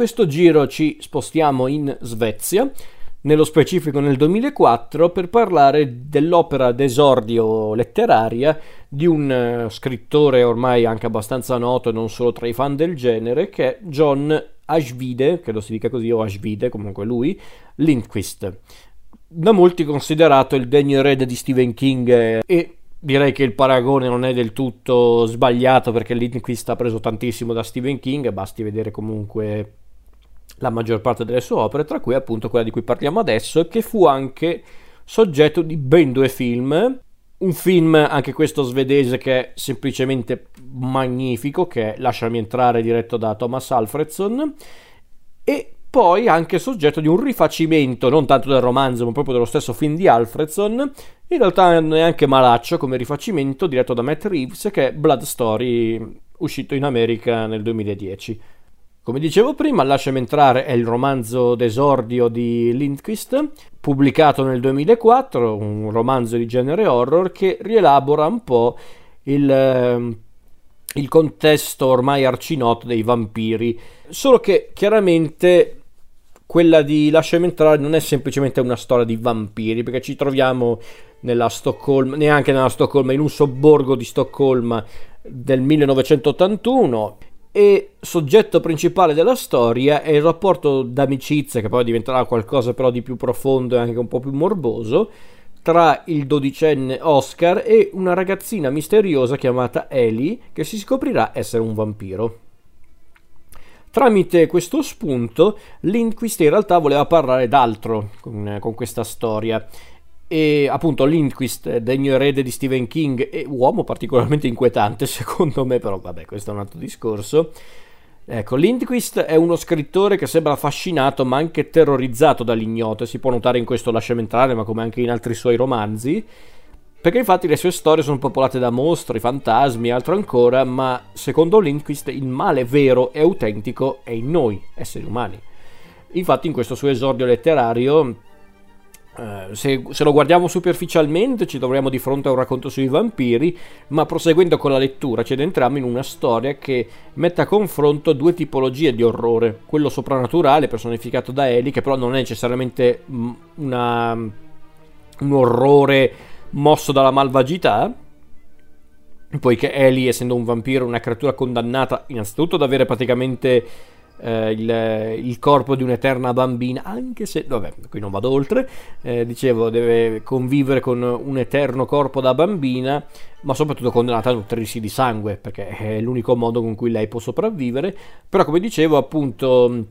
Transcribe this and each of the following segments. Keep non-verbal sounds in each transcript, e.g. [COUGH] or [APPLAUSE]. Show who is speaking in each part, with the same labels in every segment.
Speaker 1: Questo giro ci spostiamo in Svezia, nello specifico nel 2004, per parlare dell'opera d'esordio letteraria di un uh, scrittore ormai anche abbastanza noto, non solo tra i fan del genere, che è John Ashvide, che lo si dica così, o Ashvide, comunque lui, Lindquist. Da molti considerato il degno erede di Stephen King e direi che il paragone non è del tutto sbagliato perché Lindquist ha preso tantissimo da Stephen King, basti vedere comunque la maggior parte delle sue opere, tra cui appunto quella di cui parliamo adesso, che fu anche soggetto di ben due film. Un film, anche questo svedese, che è semplicemente magnifico, che è Lasciami entrare, diretto da Thomas Alfredson, e poi anche soggetto di un rifacimento, non tanto del romanzo, ma proprio dello stesso film di Alfredson, in realtà neanche malaccio come rifacimento diretto da Matt Reeves che è Blood Story uscito in America nel 2010. Come dicevo prima, Lasciami entrare è il romanzo d'esordio di Lindquist, pubblicato nel 2004, un romanzo di genere horror che rielabora un po' il, ehm, il contesto ormai arcinoto dei vampiri, solo che chiaramente quella di Lasciami entrare non è semplicemente una storia di vampiri, perché ci troviamo nella Stoccolma, neanche nella Stoccolma, in un sobborgo di Stoccolma del 1981 e soggetto principale della storia è il rapporto d'amicizia, che poi diventerà qualcosa però di più profondo e anche un po' più morboso, tra il dodicenne Oscar e una ragazzina misteriosa chiamata Ellie che si scoprirà essere un vampiro. Tramite questo spunto, Lindquist in realtà voleva parlare d'altro con, con questa storia. E appunto Lindquist, degno erede di Stephen King e uomo particolarmente inquietante [LAUGHS] secondo me, però vabbè questo è un altro discorso. Ecco, Lindquist è uno scrittore che sembra affascinato ma anche terrorizzato dall'ignoto, si può notare in questo Lasciami entrare ma come anche in altri suoi romanzi, perché infatti le sue storie sono popolate da mostri, fantasmi e altro ancora, ma secondo Lindquist il male vero e autentico è in noi, esseri umani. Infatti in questo suo esordio letterario, eh, se, se, lo guardiamo superficialmente ci troviamo di fronte a un racconto sui vampiri, ma proseguendo con la lettura ci adentriamo in una storia che mette a confronto due tipologie di orrore, quello soprannaturale personificato da Eli, che però non è necessariamente mm, una, un orrore mosso dalla malvagità, poiché Ellie, essendo un vampiro, una creatura condannata innanzitutto ad avere praticamente eh, il, il, corpo di un'eterna bambina, anche se, vabbè, qui non vado oltre, eh, dicevo, deve convivere con un eterno corpo da bambina, ma soprattutto condannata a nutrirsi di sangue, perché è l'unico modo con cui lei può sopravvivere, però come dicevo, appunto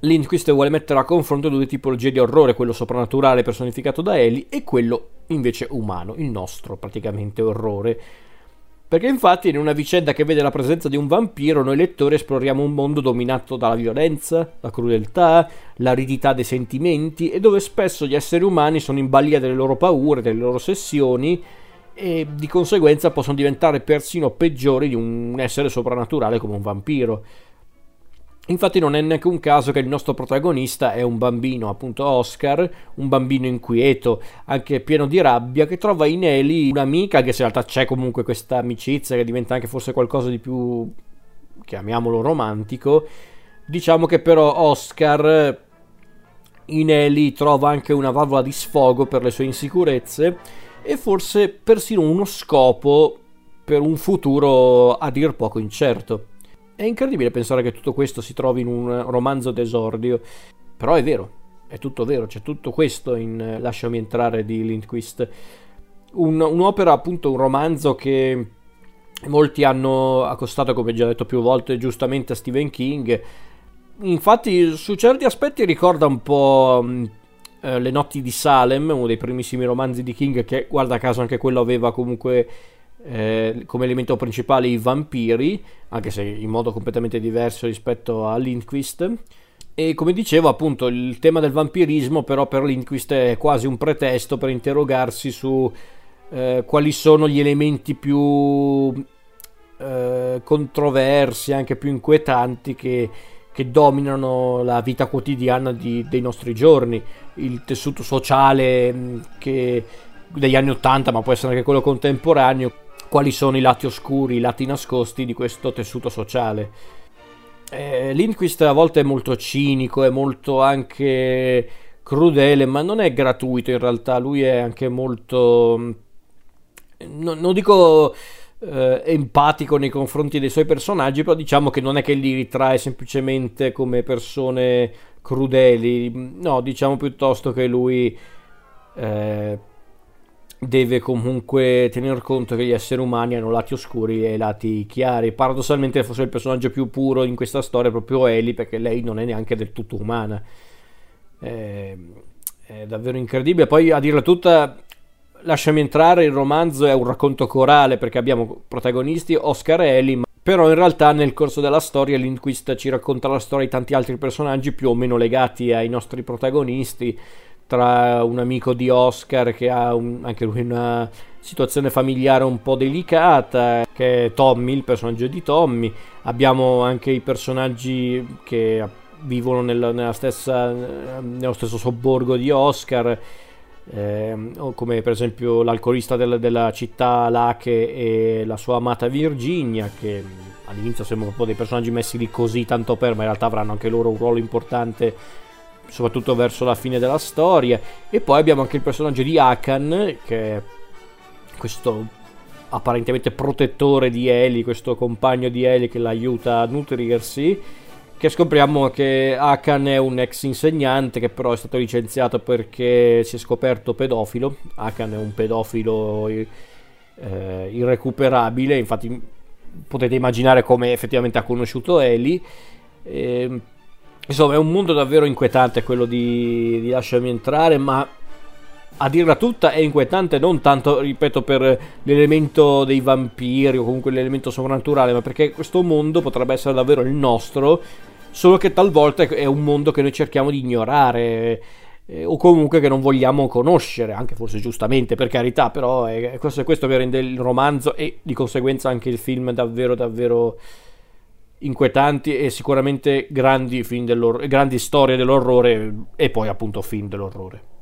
Speaker 1: Lindquist vuole mettere a confronto due tipologie di orrore, quello soprannaturale personificato da Eli e quello invece umano, il nostro praticamente orrore. Perché infatti in una vicenda che vede la presenza di un vampiro noi lettori esploriamo un mondo dominato dalla violenza, la crudeltà, l'aridità dei sentimenti e dove spesso gli esseri umani sono in balia delle loro paure, delle loro ossessioni e di conseguenza possono diventare persino peggiori di un essere soprannaturale come un vampiro. Infatti non è neanche un caso che il nostro protagonista è un bambino, appunto Oscar, un bambino inquieto, anche pieno di rabbia, che trova in Eli un'amica, che in realtà c'è comunque questa amicizia che diventa anche forse qualcosa di più, chiamiamolo romantico. Diciamo che però Oscar in Eli trova anche una valvola di sfogo per le sue insicurezze e forse persino uno scopo per un futuro a dir poco incerto. È incredibile pensare che tutto questo si trovi in un romanzo d'esordio, però è vero, è tutto vero, c'è tutto questo in eh, Lasciami entrare di Lindquist. Un, un'opera, appunto, un romanzo che molti hanno accostato, come già detto più volte, giustamente a Stephen King. Infatti, su certi aspetti ricorda un po'. Mm, eh, Le notti di Salem, uno dei primissimi romanzi di King, che guarda caso anche quello aveva comunque eh, come elemento principale i vampiri, anche se in modo completamente diverso rispetto a Lindquist. E come dicevo, appunto, il tema del vampirismo, però, per Lindquist è quasi un pretesto per interrogarsi su eh, quali sono gli elementi più eh, controversi, anche più inquietanti che, che dominano la vita quotidiana di, dei nostri giorni, il tessuto sociale mm, che, degli anni Ottanta, ma può essere anche quello contemporaneo, quali sono i lati oscuri, i lati nascosti di questo tessuto sociale. eh, Lindquist a volte è molto cinico, è molto anche crudele, ma non è gratuito in realtà, lui è anche molto... non, non dico eh, empatico nei confronti dei suoi personaggi, però diciamo che non è che li ritrae semplicemente come persone crudeli, no, diciamo piuttosto che lui eh, deve comunque tener conto che gli esseri umani hanno lati oscuri e lati chiari. Paradossalmente forse il personaggio più puro in questa storia è proprio Ellie, perché lei non è neanche del tutto umana. È, è davvero incredibile. Poi a dirla tutta, lasciami entrare, il romanzo è un racconto corale perché abbiamo protagonisti Oscar e Ellie, però in realtà nel corso della storia Lindquist ci racconta la storia di tanti altri personaggi più o meno legati ai nostri protagonisti tra un amico di Oscar che ha un, anche lui una situazione familiare un po' delicata, che è Tommy, il personaggio di Tommy. Abbiamo anche i personaggi che vivono nella, nella stessa, nello stesso sobborgo di Oscar. Eh, come per esempio l'alcolista del, della città Lache e la sua amata Virginia che all'inizio sembrano un po' dei personaggi messi lì così tanto per ma in realtà avranno anche loro un ruolo importante soprattutto verso la fine della storia. E poi abbiamo anche il personaggio di Akan, che è questo apparentemente protettore di Eli, questo compagno di Eli che l'aiuta a nutrirsi. Che scopriamo che Akan è un ex insegnante che però è stato licenziato perché si è scoperto pedofilo. Akan è un pedofilo eh, irrecuperabile, infatti potete immaginare come effettivamente ha conosciuto Eli. E Insomma, è un mondo davvero inquietante quello di, di Lasciami entrare, ma a dirla tutta è inquietante non tanto, ripeto, per l'elemento dei vampiri o comunque l'elemento sovrannaturale, ma perché questo mondo potrebbe essere davvero il nostro, solo che talvolta è un mondo che noi cerchiamo di ignorare eh, o comunque che non vogliamo conoscere, anche forse giustamente, per carità, però è, questo, questo che rende il romanzo e di conseguenza anche il film davvero davvero inquietanti e sicuramente grandi, grandi storie dell'orrore e poi appunto film dell'orrore.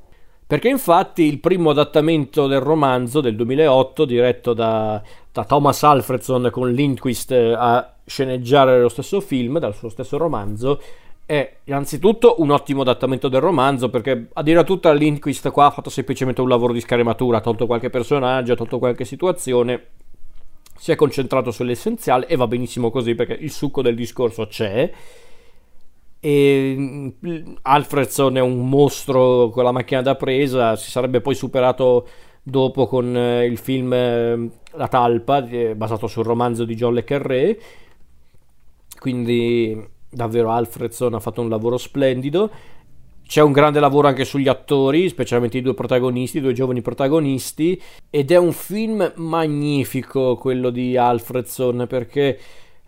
Speaker 1: Perché infatti il primo adattamento del romanzo del 2008, diretto da, da Thomas Alfredson con Lindquist eh, a sceneggiare lo stesso film, dal suo stesso romanzo, è innanzitutto un ottimo adattamento del romanzo perché a dire tutta Lindquist qua ha fatto semplicemente un lavoro di scrematura, ha tolto qualche personaggio, ha tolto qualche situazione si è concentrato sull'essenziale e va benissimo così perché il succo del discorso c'è. E mm, Alfredson è un mostro con la macchina da presa, si sarebbe poi superato dopo con eh, il film eh, La talpa, basato sul romanzo di John Le Carré. Quindi davvero Alfredson ha fatto un lavoro splendido. C'è un grande lavoro anche sugli attori, specialmente i due protagonisti, i due giovani protagonisti, ed è un film magnifico quello di Alfredson perché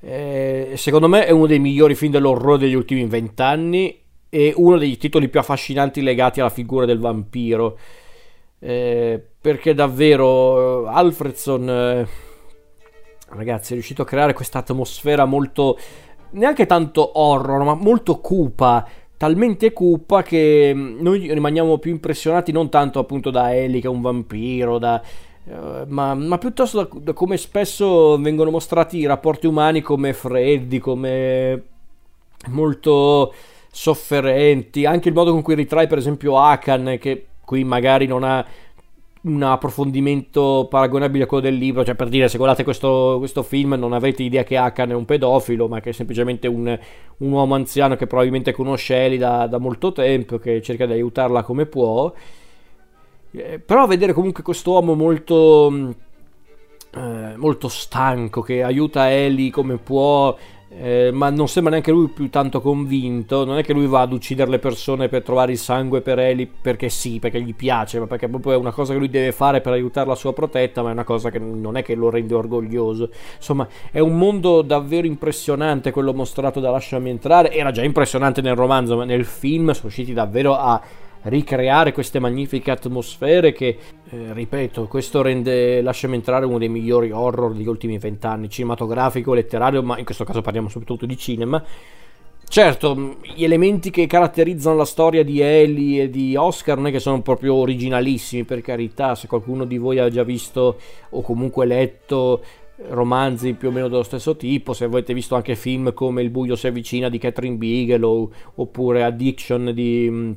Speaker 1: eh, secondo me è uno dei migliori film dell'orrore degli ultimi vent'anni e uno dei titoli più affascinanti legati alla figura del vampiro. Eh, perché davvero eh, Alfredson, eh, ragazzi, è riuscito a creare questa atmosfera molto, neanche tanto horror, ma molto cupa talmente cupa che mm, noi rimaniamo più impressionati non tanto appunto da Ellie che è un vampiro, da, uh, ma, ma, piuttosto da, da, come spesso vengono mostrati i rapporti umani come freddi, come molto sofferenti, anche il modo con cui ritrae per esempio Akan che qui magari non ha un approfondimento paragonabile a quello del libro, cioè per dire se guardate questo, questo film non avete idea che Hakan è un pedofilo, ma che è semplicemente un, un uomo anziano che probabilmente conosce Eli da, da, molto tempo, che cerca di aiutarla come può. Eh, però vedere comunque questo uomo molto, eh, molto stanco, che aiuta Eli come può, eh, ma non sembra neanche lui più tanto convinto. Non è che lui va ad uccidere le persone per trovare il sangue per Eli perché sì, perché gli piace, ma perché proprio è una cosa che lui deve fare per aiutare la sua protetta, ma è una cosa che non è che lo rende orgoglioso. Insomma, è un mondo davvero impressionante quello mostrato da Lasciami entrare. Era già impressionante nel romanzo, ma nel film sono riusciti davvero a ricreare queste magnifiche atmosfere che, eh, ripeto, questo rende Lasciami entrare uno dei migliori horror degli ultimi vent'anni, cinematografico, letterario, ma in questo caso parliamo soprattutto di cinema. Certo, gli elementi che caratterizzano la storia di Ellie e di Oscar non è che sono proprio originalissimi, per carità, se qualcuno di voi ha già visto o comunque letto romanzi più o meno dello stesso tipo, se avete visto anche film come Il buio si avvicina di Catherine Bigelow oppure Addiction di,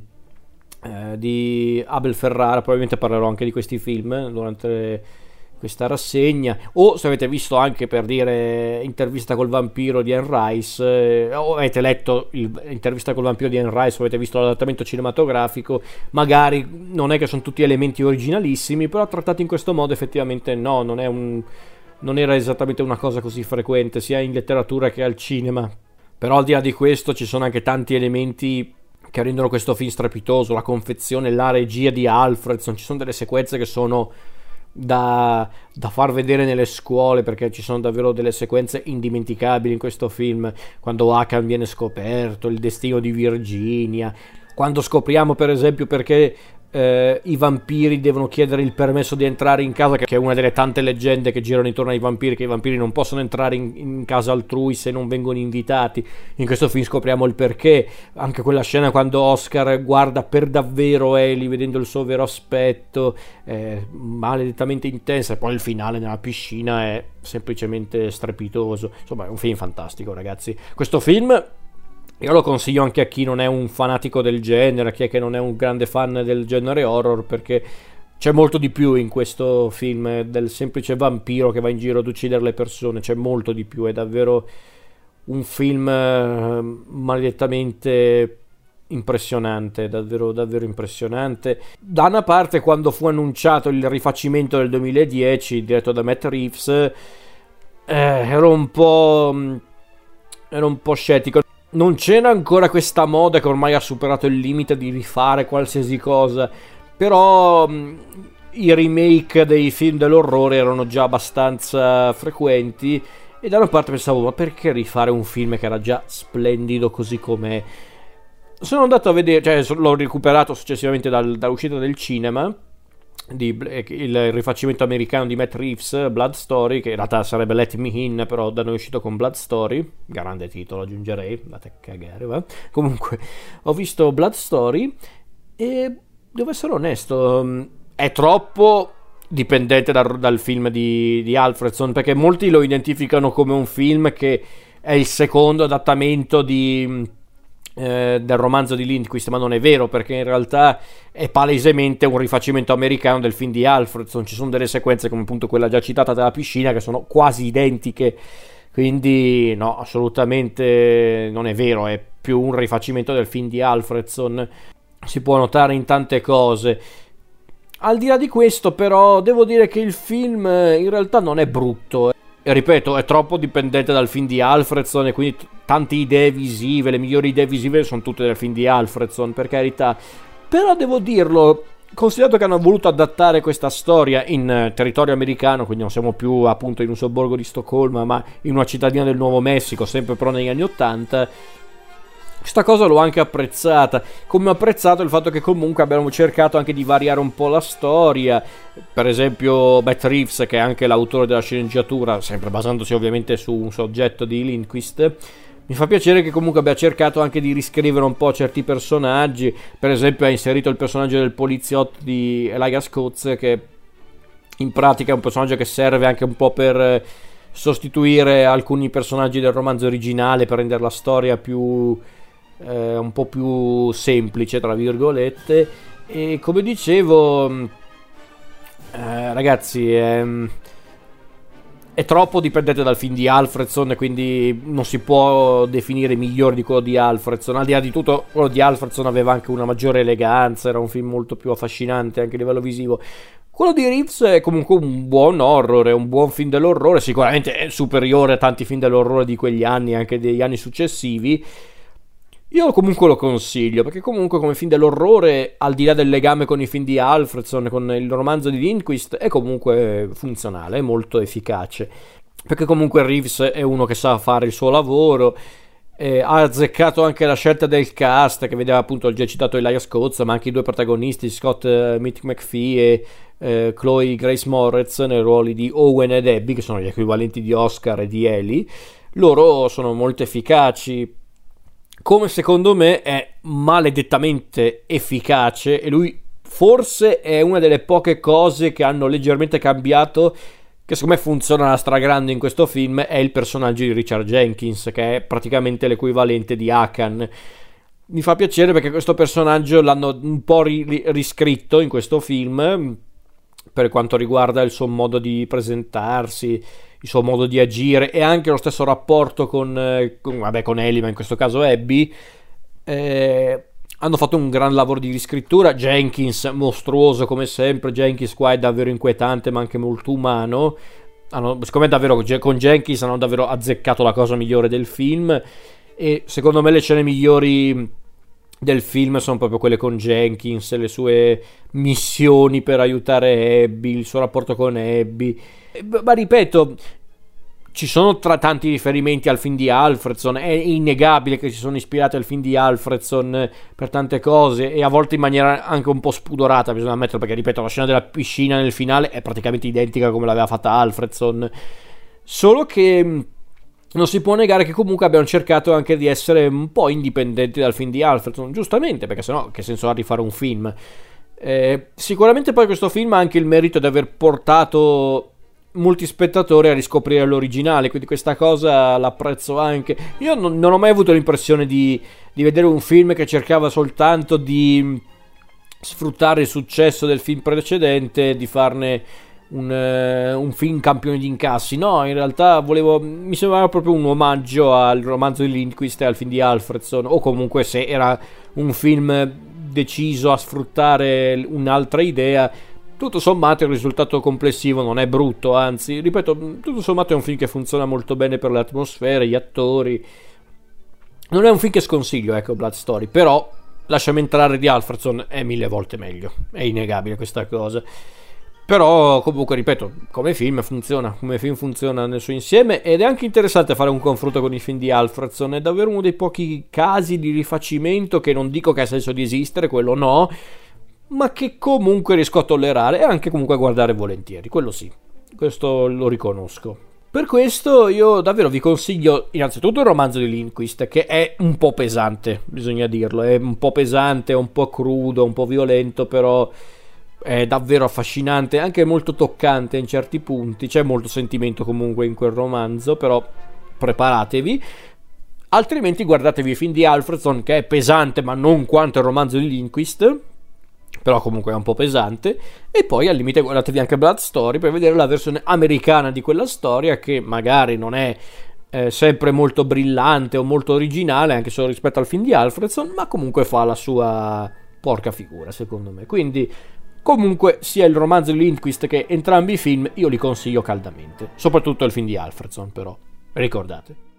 Speaker 1: eh, di Abel Ferrara, probabilmente parlerò anche di questi film durante questa rassegna o se avete visto anche per dire intervista col vampiro di Anne Rice eh, o avete letto l'intervista col vampiro di Anne Rice o avete visto l'adattamento cinematografico magari non è che sono tutti elementi originalissimi però trattati in questo modo effettivamente no non un non era esattamente una cosa così frequente sia in letteratura che al cinema. Però al di là di questo ci sono anche tanti elementi che rendono questo film strepitoso, la confezione, la regia di Alfredson, ci sono delle sequenze che sono da, da, far vedere nelle scuole perché ci sono davvero delle sequenze indimenticabili in questo film, quando Akan viene scoperto, il destino di Virginia, quando scopriamo per esempio perché eh, i vampiri devono chiedere il permesso di entrare in casa, che è una delle tante leggende che girano intorno ai vampiri, che i vampiri non possono entrare in, in, casa altrui se non vengono invitati. In questo film scopriamo il perché, anche quella scena quando Oscar guarda per davvero Ellie vedendo il suo vero aspetto, è maledettamente intensa, e poi il finale nella piscina è semplicemente strepitoso. Insomma, è un film fantastico, ragazzi. Questo film io lo consiglio anche a chi non è un fanatico del genere, a chi è che non è un grande fan del genere horror, perché c'è molto di più in questo film del semplice vampiro che va in giro ad uccidere le persone, c'è molto di più, è davvero un film eh, maledettamente impressionante, davvero, davvero impressionante. Da una parte, quando fu annunciato il rifacimento del 2010 diretto da Matt Reeves, eh, ero un po'. Mm, ero un po' scettico non c'era ancora questa moda che ormai ha superato il limite di rifare qualsiasi cosa, però mh, i remake dei film dell'orrore erano già abbastanza frequenti e da una parte pensavo ma perché rifare un film che era già splendido così com'è? Sono andato a vedere, cioè l'ho recuperato successivamente dal, dall'uscita del cinema di, eh, il rifacimento americano di Matt Reeves, Blood Story, che in realtà sarebbe Let Me In, però da noi è uscito con Blood Story, grande titolo aggiungerei, andate a cagare, va. Comunque, ho visto Blood Story e devo essere onesto, è troppo dipendente da, dal film di, di Alfredson, perché molti lo identificano come un film che è il secondo adattamento di eh, del romanzo di Lindquist, ma non è vero perché in realtà è palesemente un rifacimento americano del film di Alfredson. Ci sono delle sequenze come appunto quella già citata della piscina che sono quasi identiche. Quindi no, assolutamente non è vero, è più un rifacimento del film di Alfredson. Si può notare in tante cose. Al di là di questo, però, devo dire che il film eh, in realtà non è brutto. E ripeto, è troppo dipendente dal film di Alfredson e quindi tante idee visive, le migliori idee visive sono tutte del film di Alfredson, per carità. Però devo dirlo, considerato che hanno voluto adattare questa storia in uh, territorio americano, quindi non siamo più appunto in un sobborgo di Stoccolma, ma in una cittadina del Nuovo Messico, sempre però negli anni Ottanta, questa cosa l'ho anche apprezzata, come ho apprezzato il fatto che comunque abbiamo cercato anche di variare un po' la storia, per esempio Matt Reeves che è anche l'autore della sceneggiatura, sempre basandosi ovviamente su un soggetto di Lindquist, mi fa piacere che comunque abbia cercato anche di riscrivere un po' certi personaggi, per esempio ha inserito il personaggio del poliziotto di Elijah Scott che in pratica è un personaggio che serve anche un po' per sostituire alcuni personaggi del romanzo originale per rendere la storia più eh, un po' più semplice, tra virgolette. E come dicevo, mm, eh, ragazzi, è, è, troppo dipendente dal film di Alfredson, quindi non si può definire migliore di quello di Alfredson. Al di là di tutto, quello di Alfredson aveva anche una maggiore eleganza, era un film molto più affascinante anche a livello visivo. Quello di Reeves è comunque un buon horror, è un buon film dell'orrore, sicuramente è superiore a tanti film dell'orrore di quegli anni, anche degli anni successivi. Io comunque lo consiglio, perché comunque come film dell'orrore, al di là del legame con i film di Alfredson, con il romanzo di Lindquist, è comunque funzionale, è molto efficace. Perché comunque Reeves è uno che sa fare il suo lavoro, eh, ha azzeccato anche la scelta del cast, che vedeva appunto il già citato Elias Coates, ma anche i due protagonisti, Scott eh, Mick McPhee e eh, Chloe Grace Moretz, nei ruoli di Owen e Debbie, che sono gli equivalenti di Oscar e di Ellie. Loro sono molto efficaci, come secondo me è maledettamente efficace e lui forse è una delle poche cose che hanno leggermente cambiato che secondo me funziona alla stragrande in questo film è il personaggio di Richard Jenkins, che è praticamente l'equivalente di Akan. Mi fa piacere perché questo personaggio l'hanno un po' ri- riscritto in questo film per quanto riguarda il suo modo di presentarsi, il suo modo di agire e anche lo stesso rapporto con, eh, con, vabbè, con Ellie, ma in questo caso Abby. Eh, hanno fatto un gran lavoro di riscrittura. Jenkins, mostruoso come sempre. Jenkins qua è davvero inquietante, ma anche molto umano. Hanno, secondo me, davvero con Jenkins hanno davvero azzeccato la cosa migliore del film. E secondo me, le scene migliori del film sono proprio quelle con Jenkins, le sue missioni per aiutare Abby, il suo rapporto con Abby. Ma ripeto, ci sono tra tanti riferimenti al film di Alfredson, è innegabile che si sono ispirati al film di Alfredson per tante cose e a volte in maniera anche un po' spudorata, bisogna ammetterlo, perché ripeto, la scena della piscina nel finale è praticamente identica come l'aveva fatta Alfredson, solo che non si può negare che comunque abbiano cercato anche di essere un po' indipendenti dal film di Alfredson, giustamente, perché sennò che senso ha di fare un film? Eh, sicuramente poi questo film ha anche il merito di aver portato molti spettatori a riscoprire l'originale, quindi questa cosa l'apprezzo anche. Io non, non ho mai avuto l'impressione di, di, vedere un film che cercava soltanto di sfruttare il successo del film precedente, di farne un, uh, un film campione di incassi. No, in realtà volevo, mi sembrava proprio un omaggio al romanzo di Lindquist e al film di Alfredson, o comunque se era un film deciso a sfruttare un'altra idea tutto sommato il risultato complessivo non è brutto, anzi, ripeto, tutto sommato è un film che funziona molto bene per le atmosfere, gli attori. Non è un film che sconsiglio, ecco, Blood Story, però Lasciami entrare di Alfredson è mille volte meglio, è innegabile questa cosa. Però comunque, ripeto, come film funziona, come film funziona nel suo insieme ed è anche interessante fare un confronto con i film di Alfredson, è davvero uno dei pochi casi di rifacimento che non dico che ha senso di esistere, quello no, ma che comunque riesco a tollerare e anche comunque a guardare volentieri, quello sì, questo lo riconosco. Per questo io davvero vi consiglio innanzitutto il romanzo di Linquist, che è un po' pesante, bisogna dirlo, è un po' pesante, un po' crudo, un po' violento, però è davvero affascinante, anche molto toccante in certi punti, c'è molto sentimento comunque in quel romanzo, però preparatevi. Altrimenti guardatevi i film di Alfredson che è pesante ma non quanto il romanzo di Linquist però comunque è un po' pesante. E poi al limite guardatevi anche Blood Story per vedere la versione americana di quella storia che magari non è eh, sempre molto brillante o molto originale, anche solo rispetto al film di Alfredson, ma comunque fa la sua porca figura, secondo me. Quindi, comunque, sia il romanzo di Lindquist che entrambi i film, io li consiglio caldamente. Soprattutto il film di Alfredson, però. Ricordate.